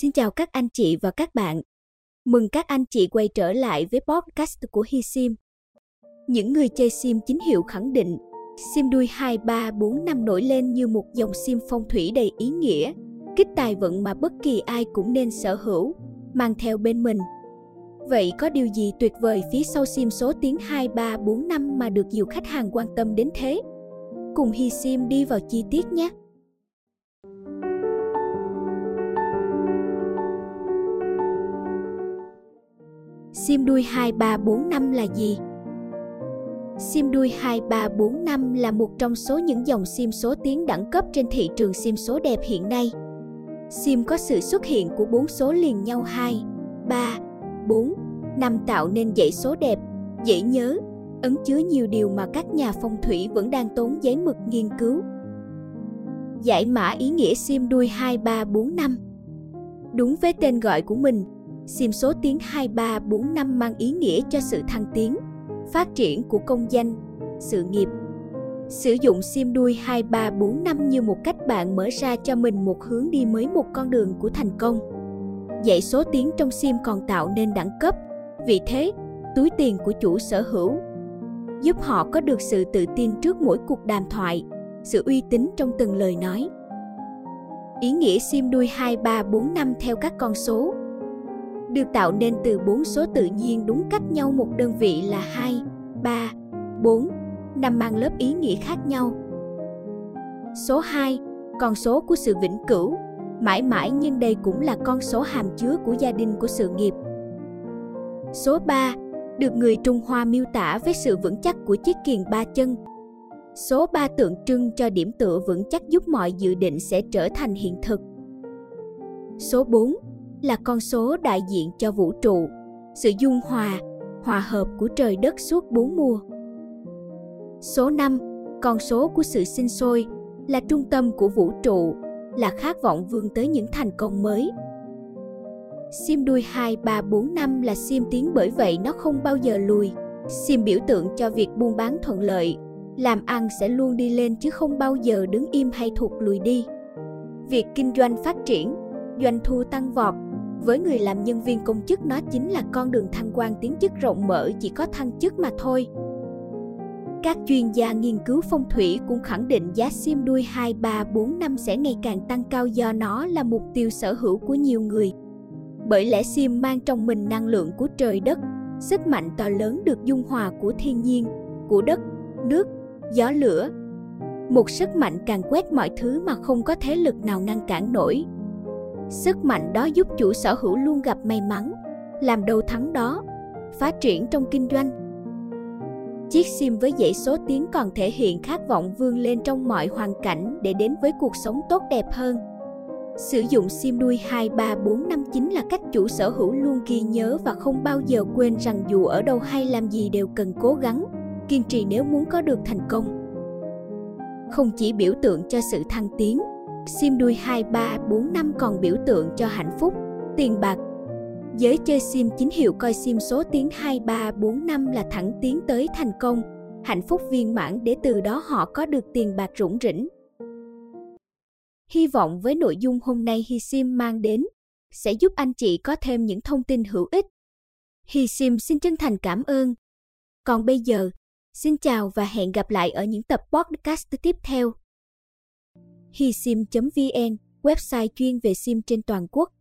Xin chào các anh chị và các bạn. Mừng các anh chị quay trở lại với podcast của Hi Sim. Những người chơi sim chính hiệu khẳng định sim đuôi 2, 3, 4 năm nổi lên như một dòng sim phong thủy đầy ý nghĩa, kích tài vận mà bất kỳ ai cũng nên sở hữu, mang theo bên mình. Vậy có điều gì tuyệt vời phía sau sim số tiếng 2, 3, 4 năm mà được nhiều khách hàng quan tâm đến thế? Cùng Hi Sim đi vào chi tiết nhé! Sim đuôi 2345 là gì? Sim đuôi 2345 là một trong số những dòng sim số tiến đẳng cấp trên thị trường sim số đẹp hiện nay. Sim có sự xuất hiện của bốn số liền nhau 2, 3, 4, 5 tạo nên dãy số đẹp, dễ nhớ, ấn chứa nhiều điều mà các nhà phong thủy vẫn đang tốn giấy mực nghiên cứu. Giải mã ý nghĩa sim đuôi 2345 Đúng với tên gọi của mình, sim số tiếng 2345 mang ý nghĩa cho sự thăng tiến, phát triển của công danh, sự nghiệp. Sử dụng sim đuôi 2345 như một cách bạn mở ra cho mình một hướng đi mới một con đường của thành công. Dãy số tiếng trong sim còn tạo nên đẳng cấp, vì thế, túi tiền của chủ sở hữu giúp họ có được sự tự tin trước mỗi cuộc đàm thoại, sự uy tín trong từng lời nói. Ý nghĩa sim đuôi 2345 theo các con số được tạo nên từ bốn số tự nhiên đúng cách nhau một đơn vị là 2, 3, 4, nằm mang lớp ý nghĩa khác nhau. Số 2, con số của sự vĩnh cửu, mãi mãi nhưng đây cũng là con số hàm chứa của gia đình của sự nghiệp. Số 3, được người Trung Hoa miêu tả với sự vững chắc của chiếc kiền ba chân. Số 3 tượng trưng cho điểm tựa vững chắc giúp mọi dự định sẽ trở thành hiện thực. Số 4 là con số đại diện cho vũ trụ, sự dung hòa, hòa hợp của trời đất suốt bốn mùa. Số 5, con số của sự sinh sôi, là trung tâm của vũ trụ, là khát vọng vươn tới những thành công mới. Sim đuôi 2, 3, 4, 5 là sim tiến bởi vậy nó không bao giờ lùi. Sim biểu tượng cho việc buôn bán thuận lợi, làm ăn sẽ luôn đi lên chứ không bao giờ đứng im hay thụt lùi đi. Việc kinh doanh phát triển, doanh thu tăng vọt, với người làm nhân viên công chức nó chính là con đường thăng quan tiến chức rộng mở chỉ có thăng chức mà thôi. Các chuyên gia nghiên cứu phong thủy cũng khẳng định giá sim đuôi 2, 3, 4 năm sẽ ngày càng tăng cao do nó là mục tiêu sở hữu của nhiều người. Bởi lẽ sim mang trong mình năng lượng của trời đất, sức mạnh to lớn được dung hòa của thiên nhiên, của đất, nước, gió lửa. Một sức mạnh càng quét mọi thứ mà không có thế lực nào ngăn cản nổi. Sức mạnh đó giúp chủ sở hữu luôn gặp may mắn, làm đầu thắng đó, phát triển trong kinh doanh. Chiếc sim với dãy số tiến còn thể hiện khát vọng vươn lên trong mọi hoàn cảnh để đến với cuộc sống tốt đẹp hơn. Sử dụng sim đuôi 2, 3, 4, 5 chính là cách chủ sở hữu luôn ghi nhớ và không bao giờ quên rằng dù ở đâu hay làm gì đều cần cố gắng, kiên trì nếu muốn có được thành công. Không chỉ biểu tượng cho sự thăng tiến, sim đuôi 2, 3, 4, 5 còn biểu tượng cho hạnh phúc, tiền bạc. Giới chơi sim chính hiệu coi sim số tiếng 2, 3, 4, 5 là thẳng tiến tới thành công, hạnh phúc viên mãn để từ đó họ có được tiền bạc rủng rỉnh. Hy vọng với nội dung hôm nay Hi Sim mang đến sẽ giúp anh chị có thêm những thông tin hữu ích. Hi Sim xin chân thành cảm ơn. Còn bây giờ, xin chào và hẹn gặp lại ở những tập podcast tiếp theo hisim.vn, website chuyên về sim trên toàn quốc.